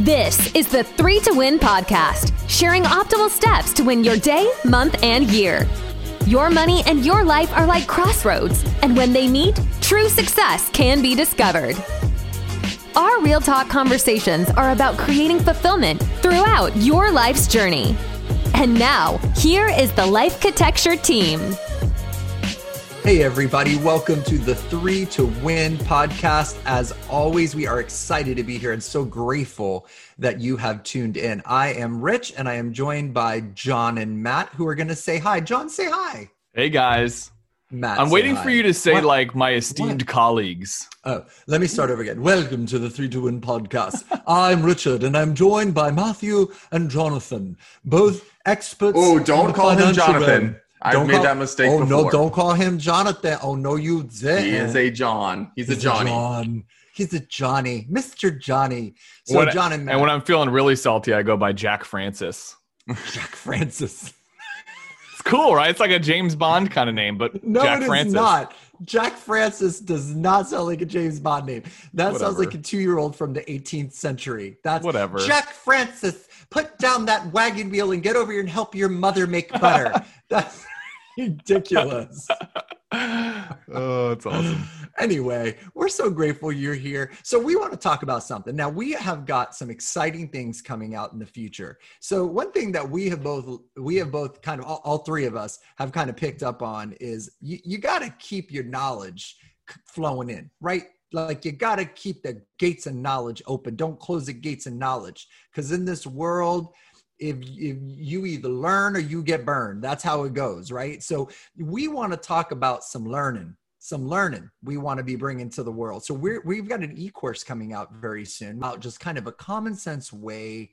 This is the Three to Win podcast, sharing optimal steps to win your day, month, and year. Your money and your life are like crossroads, and when they meet, true success can be discovered. Our Real Talk conversations are about creating fulfillment throughout your life's journey. And now, here is the Life Catecture team. Hey, everybody, welcome to the Three to Win podcast. As always, we are excited to be here and so grateful that you have tuned in. I am Rich and I am joined by John and Matt who are going to say hi. John, say hi. Hey, guys. Matt, I'm waiting hi. for you to say, What? like, my esteemed colleagues. Oh, let me start over again. Welcome to the Three to Win podcast. I'm Richard and I'm joined by Matthew and Jonathan, both experts. Oh, don't call him Jonathan. realm. I've Don't made call- that mistake Oh, no, don't call him Jonathan. Oh, no, you didn't. He is a John. He's, a Johnny. John. He's a Johnny, Mr. Johnny. So When- John and Matt, And when I'm feeling really salty, I go by Jack Francis. Jack Francis. It's cool, right? It's like a James Bond kind of name, but No, Jack it is Francis. not. Jack Francis does not sound like a James Bond name. That sounds like a two-year-old from the 18th century. That's Whatever. Jack Francis, put down that wagon wheel and get over here and help your mother make butter. That's ridiculous. oh, it's awesome. anyway, we're so grateful you're here. So we want to talk about something. Now we have got some exciting things coming out in the future. So one thing that we have both we have both kind of all, all three of us have kind of picked up on is you, you got to keep your knowledge flowing in, right? Like you got to keep the gates of knowledge open. Don't close the gates of knowledge because in this world if, if you either learn or you get burned that's how it goes right? So we want to talk about some learning some learning we want to be bringing to the world. So we're, we've got an e-course coming out very soon about just kind of a common sense way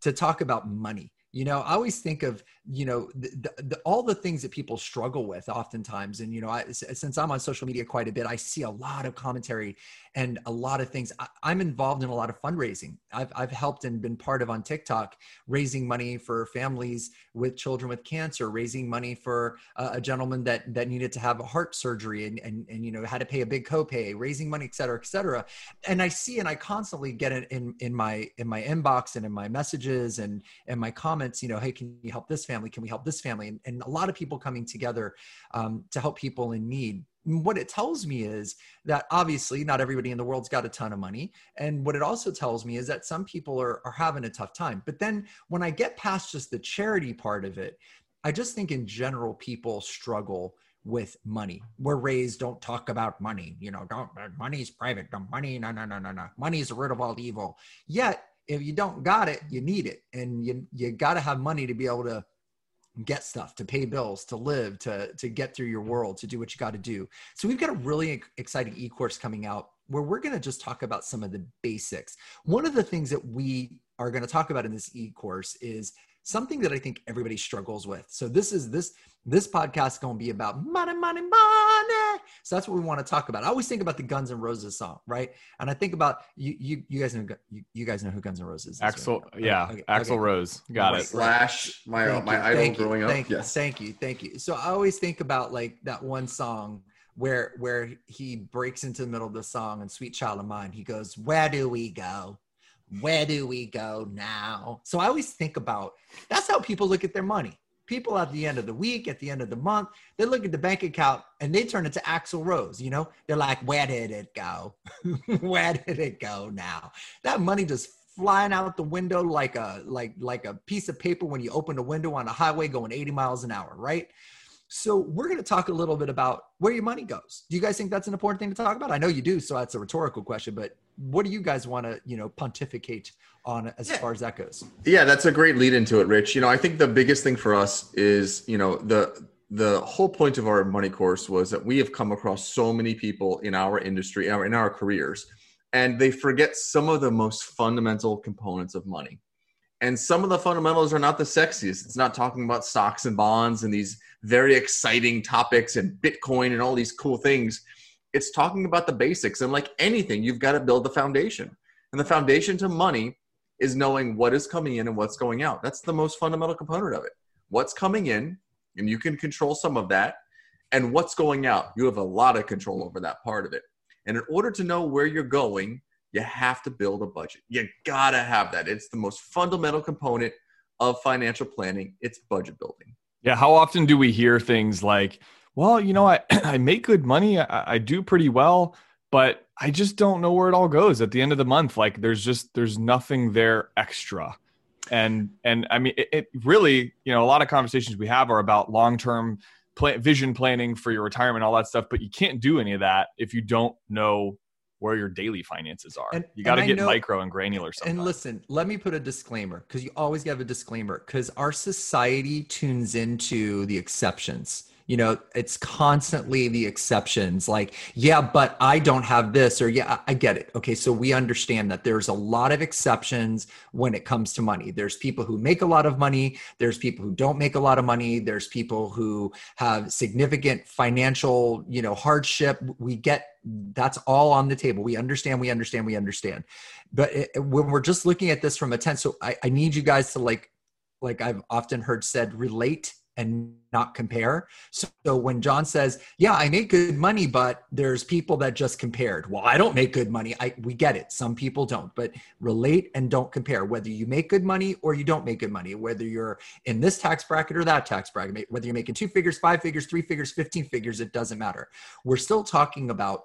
to talk about money you know i always think of you know the, the, all the things that people struggle with oftentimes and you know I, since i'm on social media quite a bit i see a lot of commentary and a lot of things. I, i'm involved in a lot of fundraising. I've, I've helped and been part of on tiktok raising money for families with children with cancer raising money for a gentleman that that needed to have a heart surgery and, and and you know had to pay a big copay raising money et cetera et cetera. And i see and i constantly get it in in my in my inbox and in my messages and and my comments you know hey can you help this family? Can we help this family? And, and a lot of people coming together um, to help people in need. What it tells me is that obviously not everybody in the world's got a ton of money. And what it also tells me is that some people are, are having a tough time. But then when i get past just the charity part of it i just think in general people struggle with money. We're raised don't talk about money. You know don't money's private. Don't money no no no no no. Money is the root of all evil. Yet if you don't got it you need it. And you you got to have money to be able to get stuff to pay bills to live to to get through your world to do what you got to do. So we've got a really exciting e-course coming out where we're going to just talk about some of the basics. One of the things that we are going to talk about in this e-course is something that i think everybody struggles with so this is this this podcast is going to be about money money money so that's what we want to talk about i always think about the guns n' roses song right and i think about you you, you guys know you, you guys know who guns n' roses is right? Axl, Okay, yeah, okay, Axl okay. Rose. Got Right. it. Slash my Thank my you, idol thank you, growing up. Thank you, yes. thank you, thank you. So I always think about like that one song where where he breaks into the middle of the song and "Sweet Child of Mine." He goes, "Where do we go? Where do we go now?" So I always think about that's how people look at their money. People at the end of the week, at the end of the month, they look at the bank account and they turn it to Axl Rose. You know, they're like, "Where did it go? Where did it go now?" That money just flying out the window like a like like a piece of paper when you open the window on a highway going 80 miles an hour, right? So we're going to talk a little bit about where your money goes. Do you guys think that's an important thing to talk about? I know you do, so that's a rhetorical question, but what do you guys want to, you know, pontificate on as Yeah. far as that goes? Yeah, that's a great lead into it, Rich. You know, I think the biggest thing for us is, you know, the the whole point of our money course was that we have come across so many people in our industry, in our, in our careers, and they forget some of the most fundamental components of money. And some of the fundamentals are not the sexiest. It's not talking about stocks and bonds and these very exciting topics and Bitcoin and all these cool things. It's talking about the basics. And like anything, you've got to build the foundation. And the foundation to money is knowing what is coming in and what's going out. That's the most fundamental component of it. What's coming in, and you can control some of that, and what's going out. You have a lot of control over that part of it. And in order to know where you're going, you have to build a budget. You gotta have that. It's the most fundamental component of financial planning. It's budget building. Yeah. How often do we hear things like, well, you know, I, I make good money, I, I do pretty well, but I just don't know where it all goes at the end of the month. Like there's just there's nothing there extra. And and I mean it, it really, you know, a lot of conversations we have are about long-term plan, vision planning for your retirement, all that stuff, but you can't do any of that if you don't know where your daily finances are. And- you got to get know- micro and granular sometimes. And listen, let me put a disclaimer because you always have a disclaimer because our society tunes into the exceptions. You know, it's constantly the exceptions like, yeah, but I don't have this, or yeah, I get it. Okay. So we understand that there's a lot of exceptions when it comes to money. There's people who make a lot of money, there's people who don't make a lot of money, there's people who have significant financial, you know, hardship. We get that's all on the table. We understand, we understand, we understand but it, when we're just looking at this from a 10 so I, I need you guys to like like i've often heard said relate and not compare. So, so when john says yeah i make good money but there's people that just compared. Well i don't make good money. I we get it. Some people don't but relate and don't compare. Whether you make good money or you don't make good money whether you're in this tax bracket or that tax bracket whether you're making two figures five figures three figures 15 figures it doesn't matter. We're still talking about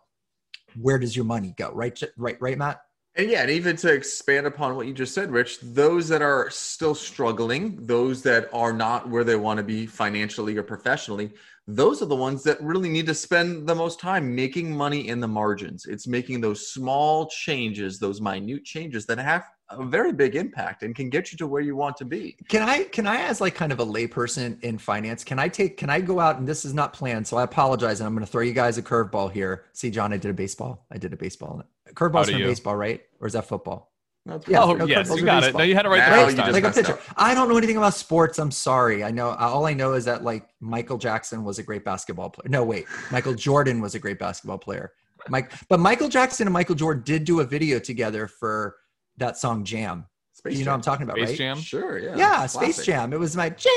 where does your money go right right right matt And yeah, and even to expand upon what you just said, Rich, those that are still struggling, those that are not where they want to be financially or professionally, those are the ones that really need to spend the most time making money in the margins. It's making those small changes, those minute changes that have a very big impact and can get you to where you want to be. Can I can I as like kind of a layperson in finance? Can I take can I go out and this is not planned, so I apologize and I'm going to throw you guys a curveball here. See, John, I did a baseball. I did a baseball. Curveball's do from you? baseball, right? Or is that football? That's Yeah. oh, no, yes, you are got it. baseball. No, you had it right Now the you first time. like a pitcher. up. I don't know anything about sports. I'm sorry. I know uh, all I know is that like Michael Jackson was a great basketball player. No, wait, Michael Jordan was a great basketball player. Mike, but Michael Jackson and Michael Jordan did do a video together for that song Jam. Space you know what I'm talking about, Space right? Jam. Sure, yeah. yeah, Space Jam. It was my jam.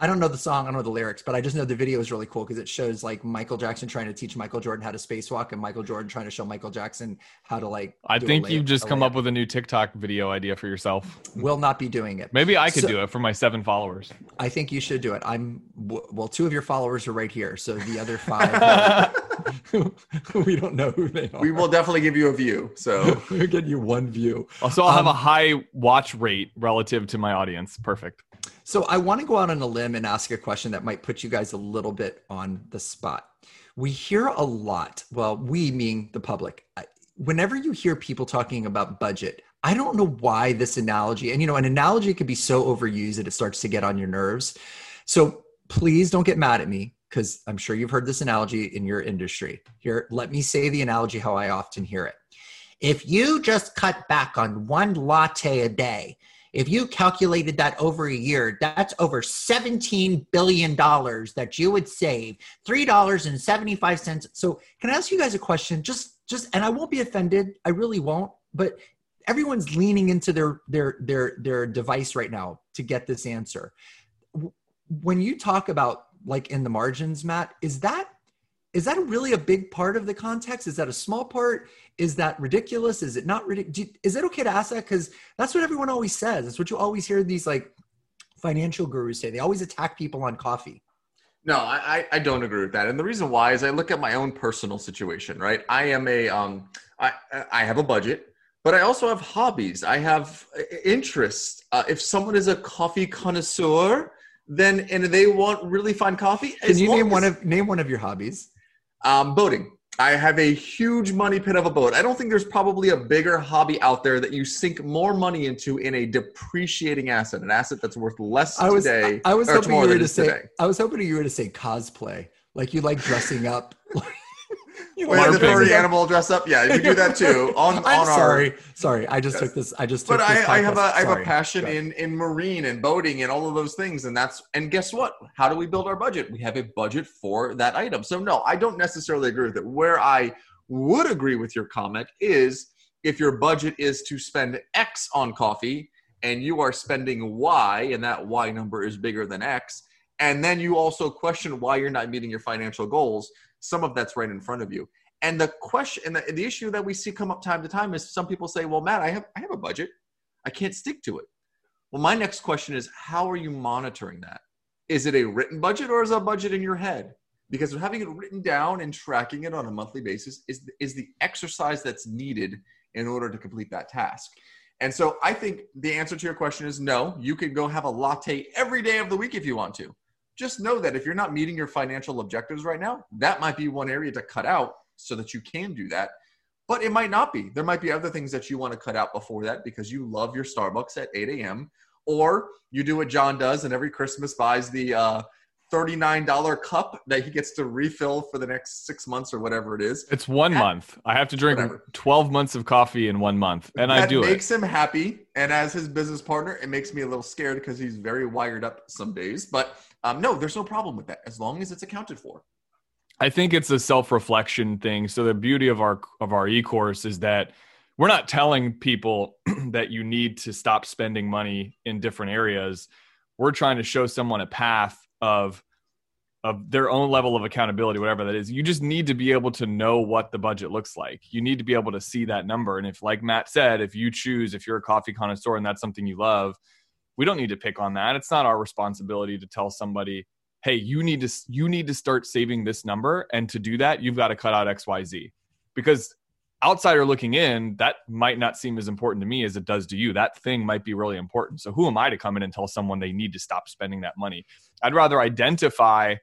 I don't know the song, I don't know the lyrics, but I just know the video is really cool because it shows like Michael Jackson trying to teach Michael Jordan how to spacewalk and Michael Jordan trying to show Michael Jackson how to like. I think layup- you've just come up with a new TikTok video idea for yourself. Will not be doing it. Maybe I could So- do it for my seven followers. I think you should do it. I'm well. Two of your followers are right here, so the other five, we don't know who they are. We will definitely give you a view. So We'll get you one view. Also, I'll have Um, a high watch rate relative to my audience. Perfect. So I want to go out on a limb and ask a question that might put you guys a little bit on the spot. We hear a lot, well, we mean the public. Whenever you hear people talking about budget, I don't know why this analogy, and you know, an analogy could be so overused that it starts to get on your nerves. So please don't get mad at me because I'm sure you've heard this analogy in your industry. Here, let me say the analogy how I often hear it. If you just cut back on one latte a day, if you calculated that over a year, that's over $17 billion that you would save. $3.75. So can I ask you guys a question? Just just and I won't be offended. I really won't, but everyone's leaning into their their their their device right now to get this answer. When you talk about like in the margins, Matt, is that is that really a big part of the context? Is that a small part? Is that ridiculous? Is it not ridiculous? Is it okay to ask that? Because that's what everyone always says. That's what you always hear these like financial gurus say. They always attack people on coffee. No, I, I don't agree with that. And the reason why is I look at my own personal situation, right? I am a um I I have a budget, but I also have hobbies. I have uh, interests. Uh, if someone is a coffee connoisseur, then and they want really fine coffee, Can you name one of name one of your hobbies? Um, boating. I have a huge money pit of a boat. I don't think there's probably a bigger hobby out there that you sink more money into in a depreciating asset, an asset that's worth less I was today. I was or hoping you were to say today. I was hoping you were to say cosplay. Like you like dressing up. you Wait, the furry animal dress up? Yeah, you do that too. On, I'm on our sorry. Sorry. I just took this. I just took but this I, I have a I have sorry. a passion in in marine and boating and all of those things, and that's and guess what? How do we build our budget? We have a budget for that item. So no, I don't necessarily agree with it. Where I would agree with your comment is if your budget is to spend X on coffee and you are spending Y and that Y number is bigger than X, and then you also question why you're not meeting your financial goals. Some of that's right in front of you. And the question and the, the issue that we see come up time to time is some people say, "Well, Matt, I have I have a budget. I can't stick to it." Well, my next question is, how are you monitoring that? Is it a written budget or is a budget in your head? Because having it written down and tracking it on a monthly basis is is the exercise that's needed in order to complete that task. And so I think the answer to your question is no. You can go have a latte every day of the week if you want to. Just know that if you're not meeting your financial objectives right now, that might be one area to cut out so that you can do that. But it might not be. There might be other things that you want to cut out before that because you love your Starbucks at 8 a.m. Or you do what John does and every Christmas buys the uh, $39 cup that he gets to refill for the next six months or whatever it is. It's one At, month. I have to drink whatever. 12 months of coffee in one month. And that I do it. makes him happy. And as his business partner, it makes me a little scared because he's very wired up some days. But um, no, there's no problem with that as long as it's accounted for. I think it's a self-reflection thing. So the beauty of our of our e-course is that we're not telling people that you need to stop spending money in different areas. We're trying to show someone a path of of their own level of accountability whatever that is you just need to be able to know what the budget looks like you need to be able to see that number and if like matt said if you choose if you're a coffee connoisseur and that's something you love we don't need to pick on that it's not our responsibility to tell somebody hey you need to you need to start saving this number and to do that you've got to cut out xyz because outsider looking in, that might not seem as important to me as it does to you. That thing might be really important. So who am I to come in and tell someone they need to stop spending that money? I'd rather identify,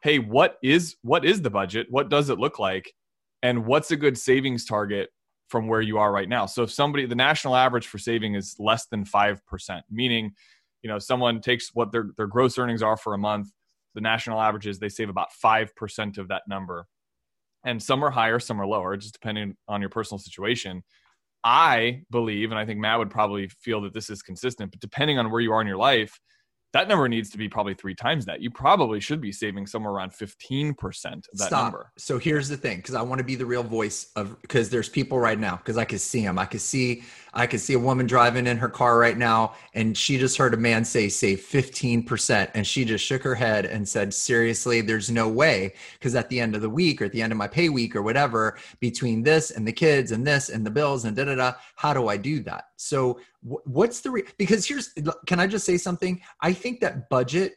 hey, what is what is the budget? What does it look like? And what's a good savings target from where you are right now? So if somebody the national average for saving is less than 5%, meaning, you know, someone takes what their their gross earnings are for a month, the national average is they save about 5% of that number and some are higher, some are lower, just depending on your personal situation. I believe, and I think Matt would probably feel that this is consistent, but depending on where you are in your life, that number needs to be probably three times that. You probably should be saving somewhere around 15% of that Stop. number. So here's the thing, because I want to be the real voice of because there's people right now, because I can see them. I can see I can see a woman driving in her car right now, and she just heard a man say save 15%. And she just shook her head and said, Seriously, there's no way. Because at the end of the week or at the end of my pay week or whatever, between this and the kids and this and the bills and da da da, how do I do that? So what's the re- because here's can i just say something? I think that budget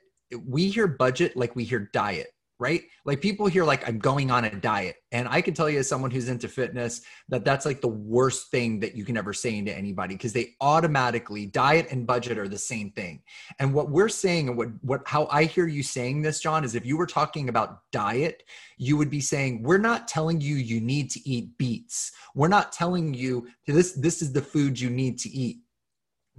we hear budget like we hear diet right? Like people hear like i'm going on a diet. And i can tell you as someone who's into fitness that that's like the worst thing that you can ever say to anybody because they automatically diet and budget are the same thing. And what we're saying and what what how i hear you saying this john is if you were talking about diet you would be saying we're not telling you you need to eat beets. We're not telling you this this is the food you need to eat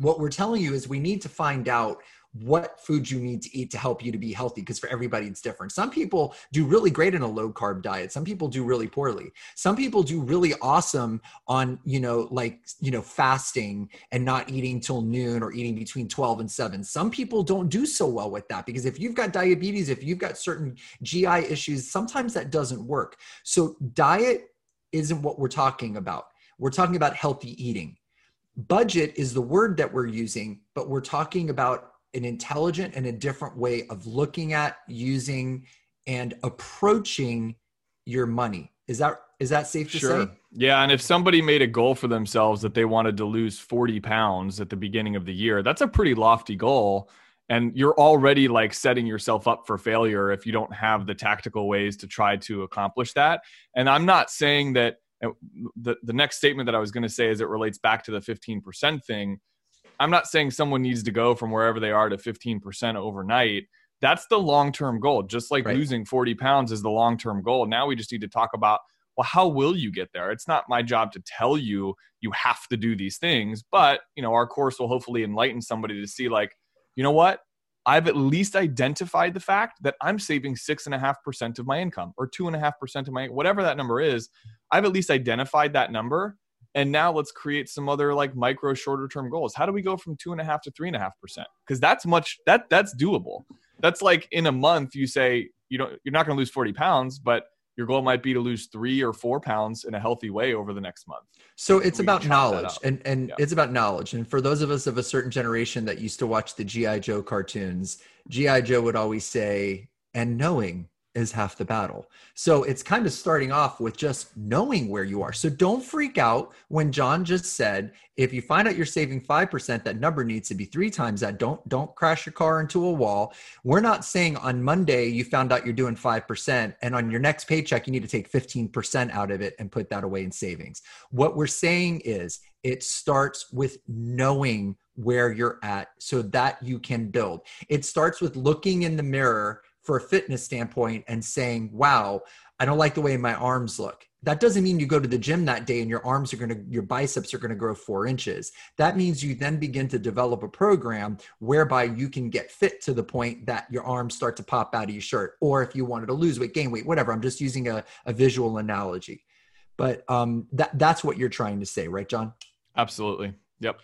what we're telling you is we need to find out what foods you need to eat to help you to be healthy because for everybody it's different. Some people do really great in a low carb diet. Some people do really poorly. Some people do really awesome on, you know, like, you know, fasting and not eating till noon or eating between 12 and 7. Some people don't do so well with that because if you've got diabetes, if you've got certain GI issues, sometimes that doesn't work. So diet isn't what we're talking about. We're talking about healthy eating budget is the word that we're using, but we're talking about an intelligent and a different way of looking at, using, and approaching your money. Is that is that safe to sure. say? Yeah, and if somebody made a goal for themselves that they wanted to lose 40 pounds at the beginning of the year, that's a pretty lofty goal. And you're already like setting yourself up for failure if you don't have the tactical ways to try to accomplish that. And I'm not saying that the, the next statement that I was going to say as it relates back to the 15% thing, I'm not saying someone needs to go from wherever they are to 15% overnight. That's the long term goal. Just like right. losing 40 pounds is the long term goal. Now we just need to talk about well how will you get there it's not my job to tell you you have to do these things but you know our course will hopefully enlighten somebody to see like you know what I've at least identified the fact that I'm saving six and a half percent of my income or two and a half percent of my whatever that number is. I've at least identified that number. And now let's create some other like micro shorter term goals. How do we go from two and a half to three and a half percent? Because that's much that that's doable. That's like in a month, you say you don't you're not gonna lose 40 pounds, but your goal might be to lose three or four pounds in a healthy way over the next month. So it's about knowledge and, and yeah. it's about knowledge. And for those of us of a certain generation that used to watch the G.I. Joe cartoons, G.I. Joe would always say, and knowing is half the battle. So it's kind of starting off with just knowing where you are. So don't freak out when John just said, if you find out you're saving 5%, that number needs to be three times that. Don't don't crash your car into a wall. We're not saying on Monday you found out you're doing 5% and on your next paycheck you need to take 15% out of it and put that away in savings. What we're saying is it starts with knowing where you're at so that you can build. It starts with looking in the mirror for a fitness standpoint and saying, wow, I don't like the way my arms look. That doesn't mean you go to the gym that day and your arms are going to, your biceps are going to grow four inches. That means you then begin to develop a program whereby you can get fit to the point that your arms start to pop out of your shirt. Or if you wanted to lose weight, gain weight, whatever. I'm just using a, a visual analogy. But um, that, that's what you're trying to say, right, John? Absolutely. Yep.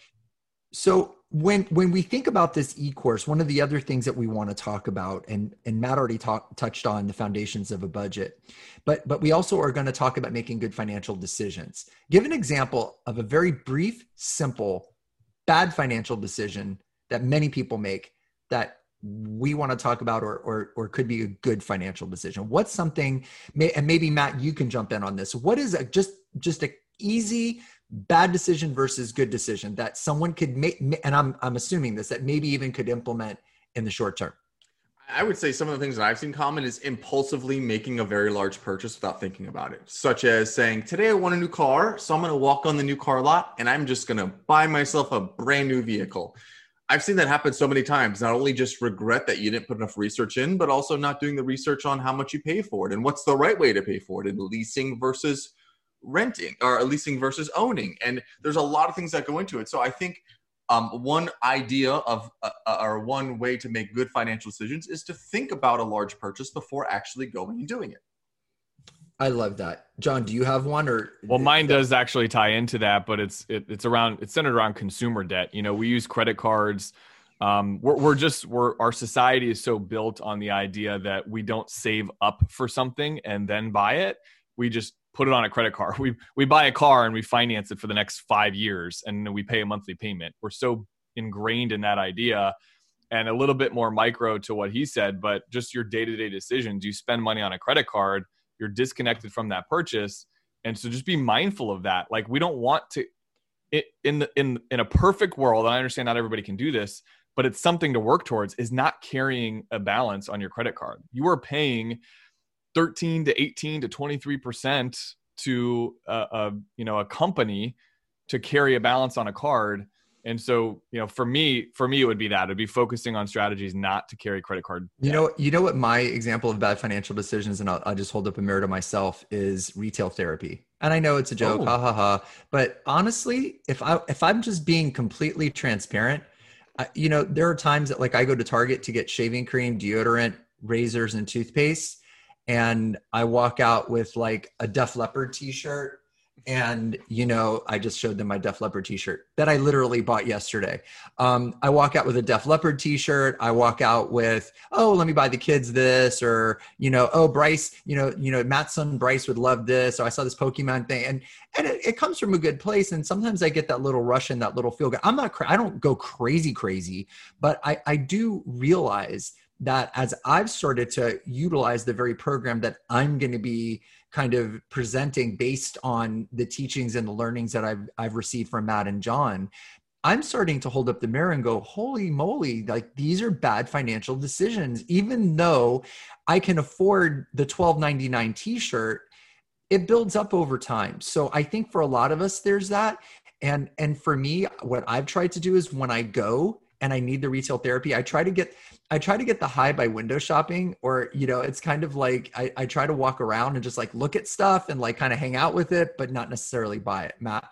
So when when we think about this e-course, one of the other things that we want to talk about, and and Matt already talked touched on the foundations of a budget, but but we also are going to talk about making good financial decisions. Give an example of a very brief, simple, bad financial decision that many people make that we want to talk about or, or or could be a good financial decision what's something and maybe matt you can jump in on this what is a just just a easy bad decision versus good decision that someone could make and I'm I'm assuming this that maybe even could implement in the short term? I would say some of the things that I've seen common is impulsively making a very large purchase without thinking about it. Such as saying, Today I want a new car, so I'm going to walk on the new car lot and I'm just going to buy myself a brand new vehicle. I've seen that happen so many times. Not only just regret that you didn't put enough research in, but also not doing the research on how much you pay for it and what's the right way to pay for it in leasing versus renting or leasing versus owning and there's a lot of things that go into it. So i think um, one idea of uh, uh, or one way to make good financial decisions is to think about a large purchase before actually going and doing it. I love that. John do you have one or well mine does actually tie into that but it's it, it's around it's centered around consumer debt. You know we use credit cards. Um, we're, we're just we're our society is so built on the idea that we don't save up for something and then buy it. We just put it on a credit card. We we buy a car and we finance it for the next five years, and we pay a monthly payment. We're so ingrained in that idea, and a little bit more micro to what he said, but just your day to day decisions. You spend money on a credit card, you're disconnected from that purchase, and so just be mindful of that. Like we don't want to. In the in in a perfect world, and I understand not everybody can do this, but it's something to work towards. Is not carrying a balance on your credit card. You are paying 13 to 18 to 23 percent to a, a, you know a company to carry a balance on a card. And so you know for me for me it would be that. It'd be focusing on strategies not to carry credit card you know you know what my example of bad financial decisions and I'll, I'll, just hold up a mirror to myself is retail therapy. And i know it's a joke oh. ha ha ha. But honestly if i if i'm just being completely transparent I, you know there are times that like i go to target to get shaving cream deodorant razors and toothpaste and I walk out with like a Def Leppard t-shirt. And you know i just showed them my def leppard t-shirt that i literally bought yesterday. Um, i walk out with a def leppard t-shirt. I walk out with oh let me buy the kids this or you know oh bryce you know you know matt's son bryce would love this. Or i saw this pokemon thing. And and it, it comes from a good place. And sometimes i get that little rush and that little feel good. I'm not i don't go crazy crazy but i i do realize that as I've started to utilize the very program that I'm going to be kind of presenting based on the teachings and the learnings that I've I've received from Matt and John, I'm starting to hold up the mirror and go, holy moly, like these are bad financial decisions. Even though I can afford the 12.99 t-shirt, it builds up over time. So I think for a lot of us, there's that. And and for me, what I've tried to do is when I go and I need the retail therapy, I try to get I try to get the high by window shopping, or you know, it's kind of like I, I try to walk around and just like look at stuff and like kind of hang out with it, but not necessarily buy it. Matt.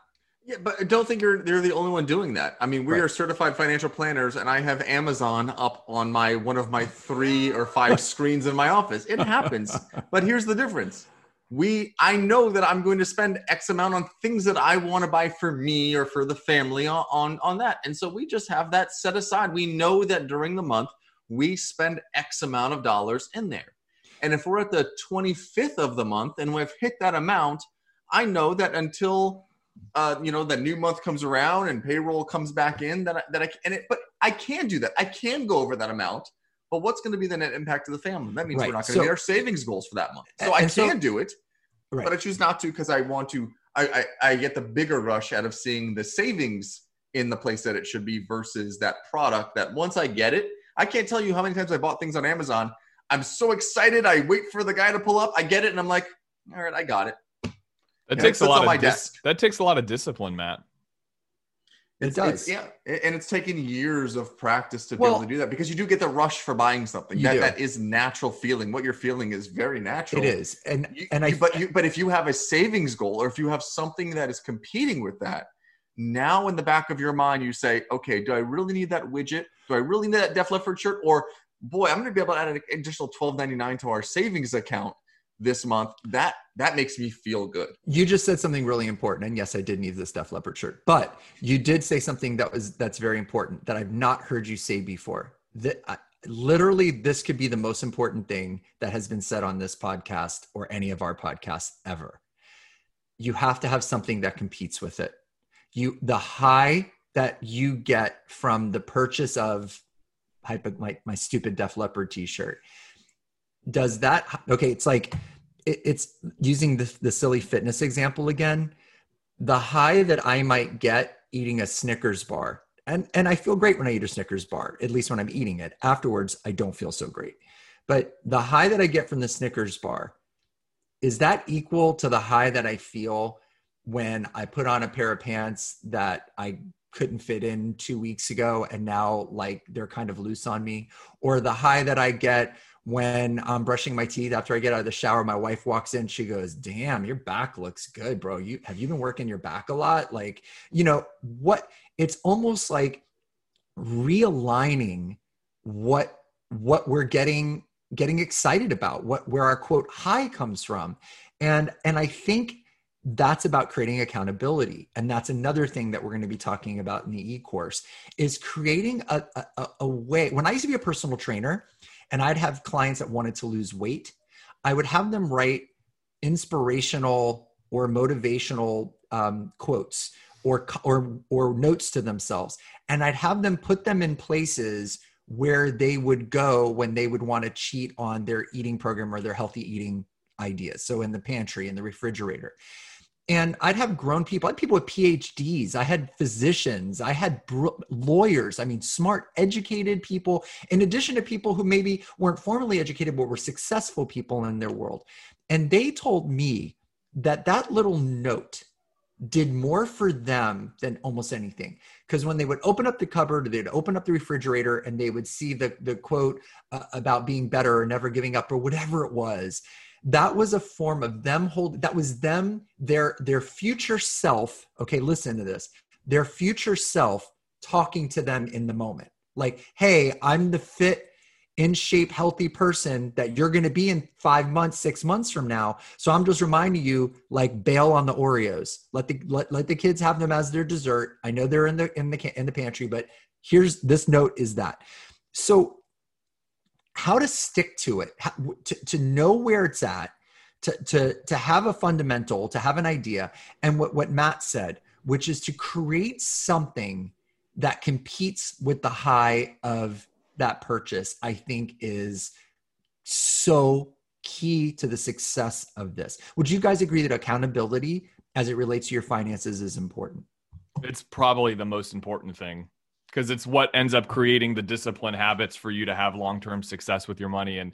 Yeah, but I don't think you're they're the only one doing that. I mean, we right. are certified financial planners, and I have Amazon up on my one of my three or five screens in my office. It happens, but here's the difference: we I know that I'm going to spend X amount on things that I want to buy for me or for the family on, on on that, and so we just have that set aside. We know that during the month we spend X amount of dollars in there. And if we're at the 25th of the month and we've hit that amount, I know that until uh, you know the new month comes around and payroll comes back in, that I, that I and it, but I can do that. I can go over that amount but what's going to be the net impact to the family? That means Right. we're not going to So- meet our savings goals for that month. So I and so- can do it, Right. but I choose not to because I want to. I, I I get the bigger rush out of seeing the savings in the place that it should be versus that product. That once I get it, I can't tell you how many times I bought things on Amazon. I'm so excited. I wait for the guy to pull up. I get it, and I'm like, all right, I got it. That Yeah, takes it a lot of my dis- desk. that takes a lot of discipline, Matt. It It's, does. yeah, and it's taken years of practice to be Well- able to do that because you do get the rush for buying something. You That do. that is natural feeling. What you're feeling is very natural. It is. And You- and I but you but if you have a savings goal or if you have something that is competing with that, now in the back of your mind you say, okay, do I really need that widget? Do I really need that Def Leppard shirt? Or boy, I'm going to be able to add an additional twelve ninety nine to our savings account this month. That that makes me feel good. you just said something really important and yes i did need this Def leppard shirt but you did say something that was that's very important that i've not heard you say before that I, literally this could be the most important thing that has been said on this podcast or any of our podcasts ever you have to have something that competes with it you the high that you get from the purchase of my stupid Def Leppard t-shirt. Does that okay it's like it, it's using the, the silly fitness example again. The high that i might get eating a snickers bar and and i feel great when i eat a snickers bar at least when i'm eating it. Afterwards i don't feel so great. But the high that i get from the snickers bar is that equal to the high that i feel when i put on a pair of pants that i couldn't fit in two weeks ago and now like they're kind of loose on me or the high that i get when I'm brushing my teeth after I get out of the shower, my wife walks in. She goes, "Damn, your back looks good, bro. You have you been working your back a lot? Like, you know what? It's almost like realigning what what we're getting getting excited about, what where our quote high comes from, and and I think that's about creating accountability and that's another thing that we're going to be talking about in the e-course is creating a, a, a way when i used to be a personal trainer and I'd have clients that wanted to lose weight, I would have them write inspirational or motivational um, quotes or or or notes to themselves, and I'd have them put them in places where they would go when they would want to cheat on their eating program or their healthy eating ideas. So in the pantry, in the refrigerator. And I'd have grown people, I had people with PhDs, I had physicians, I had br- lawyers, I mean, smart, educated people, in addition to people who maybe weren't formally educated, but were successful people in their world. And they told me that that little note did more for them than almost anything. Because when they would open up the cupboard, they'd open up the refrigerator and they would see the, the quote uh, about being better or never giving up or whatever it was that was a form of them hold that was them their their future self okay listen to this their future self talking to them in the moment. Like hey i'm the fit in shape healthy person that you're going to be in 5 months 6 months from now. So i'm just reminding you like bail on the oreos. Let the let, let the kids have them as their dessert. I know they're in the in the in the pantry but here's this note is that. So how to stick to it how, to, to know where it's at to, to, to have a fundamental to have an idea and what, what matt said which is to create something that competes with the high of that purchase i think is so key to the success of this. Would you guys agree that accountability as it relates to your finances is important? It's probably the most important thing because it's what ends up creating the discipline habits for you to have long-term success with your money. And,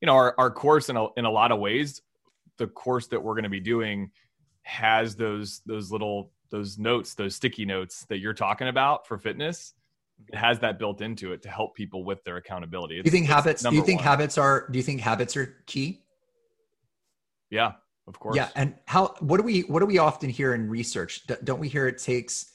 you know, our, our course in a, in a lot of ways, the course that we're going to be doing has those, those little, those notes, those sticky notes that you're talking about for fitness. It has that built into it to help people with their accountability. do you think It's- it's habits do you think one. habits are do you think habits are key Yeah, of course. Yeah, and how what do we what do we often hear in research? Don't we hear it takes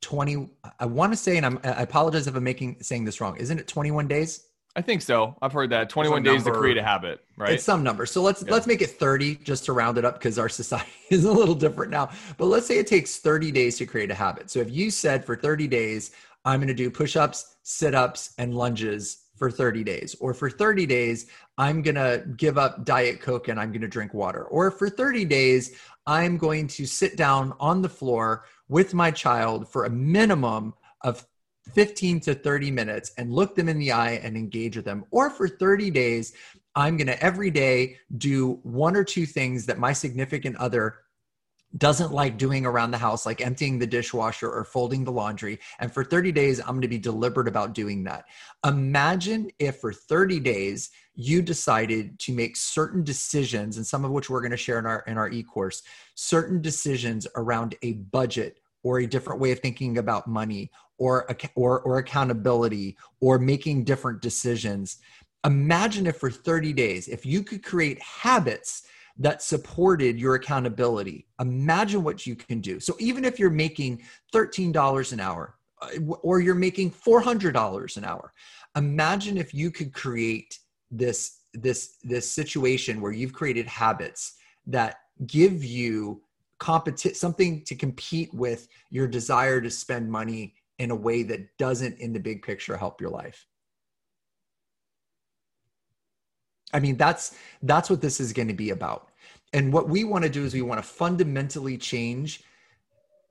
20 I want to say and I'm I apologize if I'm making saying this wrong. Isn't it 21 days? I think so. I've heard that 21 There's a days to create a habit, right? It's some number. So let's Yeah. let's make it 30 just to round it up because our society is a little different now. But let's say it takes 30 days to create a habit. So if you said for 30 days I'm going to do push-ups, sit-ups and lunges for 30 days or for 30 days I'm going to give up diet coke and I'm going to drink water or for 30 days I'm going to sit down on the floor with my child for a minimum of 15 to 30 minutes and look them in the eye and engage with them. Or for 30 days, I'm going to every day do one or two things that my significant other doesn't like doing around the house, like emptying the dishwasher or folding the laundry. And for 30 days, I'm going to be deliberate about doing that. Imagine if for 30 days you decided to make certain decisions, and some of which we're going to share in our in our e-course, certain decisions around a budget or a different way of thinking about money or or or accountability or making different decisions. Imagine if for 30 days, if you could create habits that supported your accountability. Imagine what you can do. So even if you're making $13 an hour uh, or you're making $400 an hour, imagine if you could create this this this situation where you've created habits that give you competi- something to compete with your desire to spend money in a way that doesn't in the big picture help your life i mean that's that's what this is going to be about and what we want to do is we want to fundamentally change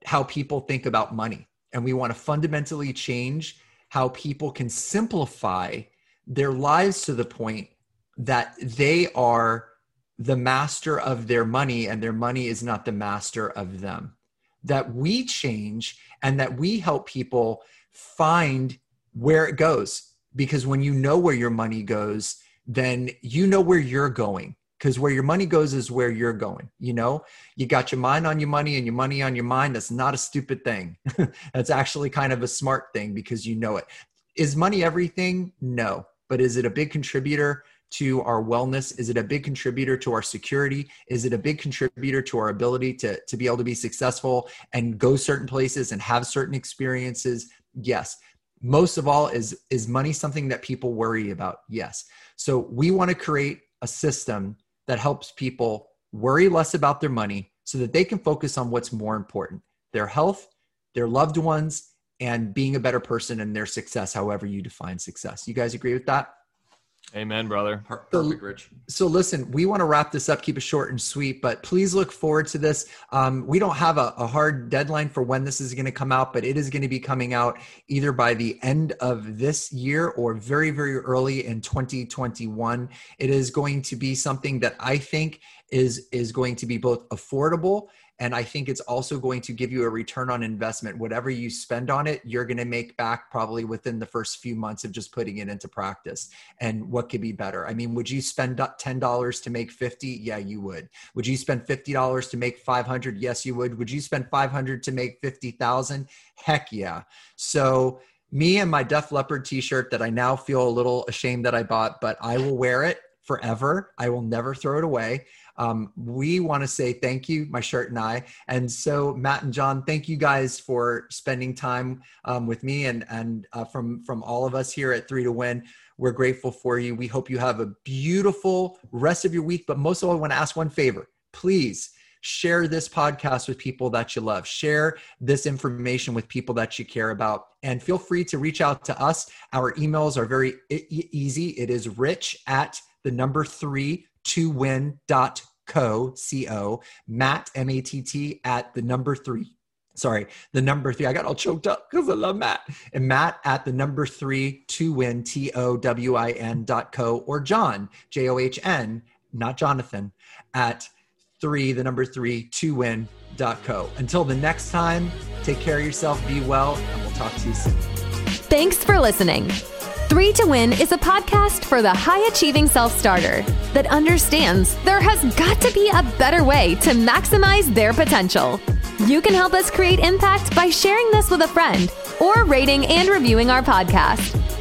how people think about money. And we want to fundamentally change how people can simplify their lives to the point that they are the master of their money and their money is not the master of them. That we change and that we help people find where it goes. Because when you know where your money goes, then you know where you're going. Because where your money goes is where you're going you know? You got your mind on your money and your money on your mind. That's not a stupid thing. That's actually kind of a smart thing because you know it. Is money everything? No but is it a big contributor to our wellness? Is it a big contributor to our security? Is it a big contributor to our ability to, to be able to be successful and go certain places and have certain experiences? Yes. Most of all is is money something that people worry about? Yes. So we want to create a system that helps people worry less about their money so that they can focus on what's more important their health, their loved ones, and being a better person and their success, however you define success. You guys agree with that? Amen, brother. Perfect, Rich. So, listen, we want to wrap this up, keep it short and sweet, but please look forward to this. Um, we don't have a, a, hard deadline for when this is going to come out, but it is going to be coming out either by the end of this year or very, very early in 2021. It is going to be something that I think is is going to be both affordable and I think it's also going to give you a return on investment. Whatever you spend on it, you're going to make back probably within the first few months of just putting it into practice. And what could be better? I mean, would you spend $10 to make 50? Yeah, you would. Would you spend $50 to make 500? Yes, you would. Would you spend 500 to make 50,000? Heck yeah. So, me and my Def Leppard t-shirt that I now feel a little ashamed that I bought, but I will wear it forever. I will never throw it away. Um, we want to say thank you, my shirt and I. And so, Matt and John, thank you guys for spending time um, with me and and uh, from from all of us here at Three to Win. We're grateful for you. We hope you have a beautiful rest of your week. But most of all, I want to ask one favor, please share this podcast with people that you love share this information with people that you care about and feel free to reach out to us our emails are very e- easy it is rich at the number three to win dot co co matt m-a-t-t at the number three. Sorry the number three. I got all choked up because i love matt. And matt at the number three to win t-o-w-i-n dot co or john j-o-h-n not jonathan at three the number three to win dot co. Until the next time take care of yourself be well and we'll talk to you soon. Thanks for listening Three to Win is a podcast for the high achieving self starter that understands there has got to be a better way to maximize their potential. You can help us create impact by sharing this with a friend or rating and reviewing our podcast.